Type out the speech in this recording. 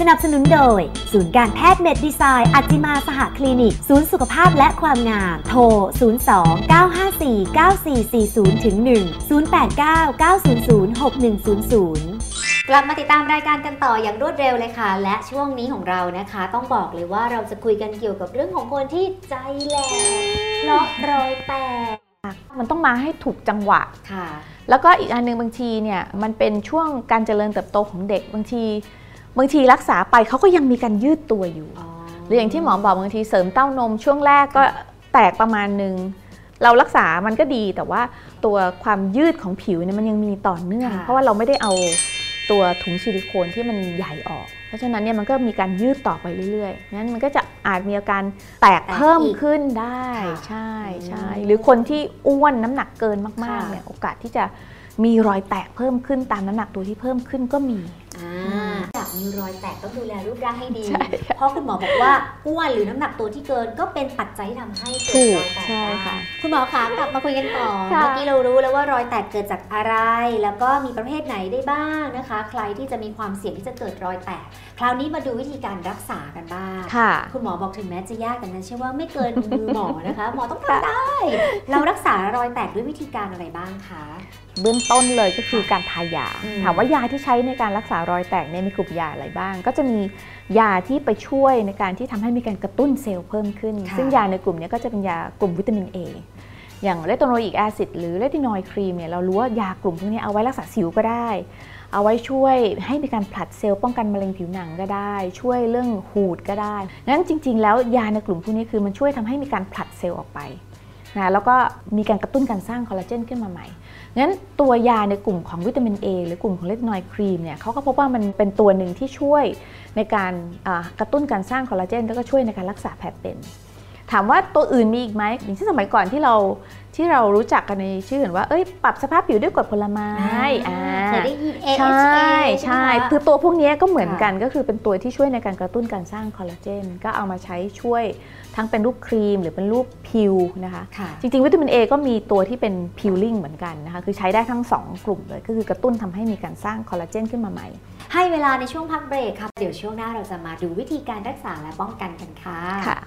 สนับสนุนโดย ศูนย์การแพทย์เมดดีไซน์อัจจิมาสหคลินิก ศูนย์สุขภาพและความงาม โทร 02 954 9440ถึง1 089 900 6100 กลับมาติดตามรายการกันต่ออย่างรวดเร็วเลยค่ะ และช่วงนี้ของเรานะคะ ต้องบอกเลยว่าเราจะคุยกันเกี่ยวกับเรื่องของคนที่ใจแหลกเพราะรอยแตกมันต้องมาให้ถูกจังหวะค่ะ แล้วก็อีกอันหนึงบางทีเนี่ยมันเป็นช่วงการเจริญเติบโตของเด็กบางที บางทีรักษาไปเขาก็ยังมีการยืดตัวอยู่ หรืออย่างที่หมอบอกบางทีเสริมเต้านมช่วงแรกก็แตกประมาณหนึ่งเรารักษามันก็ดีแต่ว่าตัวความยืดของผิวเนี่ยมันยังมีต่อเนื่องค่ะเพราะว่าเราไม่ได้เอาตัวถุงซิลิโคนที่มันใหญ่ออก เพราะฉะนั้นเนี่ยมันก็มีการยืดต่อไปเรื่อยๆนั้นมันก็จะอาจมีอาการแตกเพิ่มขึ้นได้ค่ะใช่ใช่อืมหรือคนที่อ้วนน้ำหนักเกินมากๆค่ะเนี่ยโอกาสที่จะมีรอยแตกเพิ่มขึ้นตามน้ำหนักตัวที่เพิ่มขึ้นก็มีอ่าอยาก มีรอยแตกต้องดูแลรูปร่างให้ดี เพราะคุณหมอบอกว่าอ้วนหรือน้ำหนักตัวที่เกินก็เป็นปัจจัยที่ทำให้เกิดรอยแตกค่ะ คุณหมอคะกลับมาคุยกันต่อเมื่อกี้เรารู้แล้วว่ารอยแตกเกิดจากอะไร แล้วก็มีประเภทไหนได้บ้างนะคะ ใครที่จะมีความเสี่ยงที่จะเกิดรอยแตก คราวนี้มาดูวิธีการรักษากันบ้างค่ะคุณหมอบอกถึงแม้จะยากแต่นั้นเชื่อว่าไม่เกินมือหมอนะคะ หมอต้องทำได้ เรารักษารอยแตกด้วยวิธีการอะไรบ้างคะเบื้องต้นเลยก็คือการทายาถามว่ายาที่ใช้ในการรักษารอยแตกเนี่ยมีกลุ่มยาอะไรบ้าง ก็จะมียาที่ไปช่วยในการที่ทำให้มีการกระตุ้นเซลล์เพิ่มขึ้นค่ะซึ่งยาในกลุ่มเนี้ก็จะเป็นยากลุ่มวิตามิน A อย่าง retinoic acid หรือ retinoid ครีมเนี่ยเรารู้ว่ายากลุ่มพวกนี้เอาไว้รักษาสิวก็ได้ เอาไว้ช่วยให้มีการผลัดเซลล์ป้องกันมะเร็งผิวหนังก็ได้ ช่วยเรื่องหูดก็ได้ งั้นจริง ๆ แล้วยาในกลุ่มพวกนี้คือมันช่วยทำให้มีการผลัดเซลล์ออกไป นะแล้วก็มีการกระตุ้นการสร้างคอลลาเจนขึ้นมาใหม่ งั้นตัวยาในกลุ่มของวิตามิน A หรือกลุ่มของ retinoid ครีมเนี่ยเขาก็พบว่ามันเป็นตัวหนึ่งที่ช่วยในการกระตุ้นการสร้างคอลลาเจนแล้วก็ช่วยในการรักษาแผลเป็น ถามว่าตัวอื่นมีอีกไหมอย่างเช่นสมัยก่อนที่เราที่เรารู้จักกันในชื่ออื่นว่าเอ้ยปรับสภาพผิวด้วยกรดผลไม้อ่าเคยได้ยินใช่ AHA ใช่ไหมคะคือตัวพวกนี้ก็เหมือนกันก็คือเป็นตัวที่ช่วยในการกระตุ้นการสร้างคอลลาเจนก็เอามาใช้ช่วยทั้งเป็นรูปครีมหรือเป็นรูปพิวนะคะค่ะจริงๆ วิตามิน A ก็มีตัวที่เป็นพิลลิ่งเหมือนกันนะคะคือใช้ได้ทั้ง 2 กลุ่มเลย ก็คือกระตุ้นทำให้มีการสร้างคอลลาเจนขึ้นมาใหม่ ให้เวลาในช่วงพักเบรกครับเดี๋ยวช่วงหน้าเราจะมาดูวิธีการรักษาและป้องกันกันค่ะค่ะ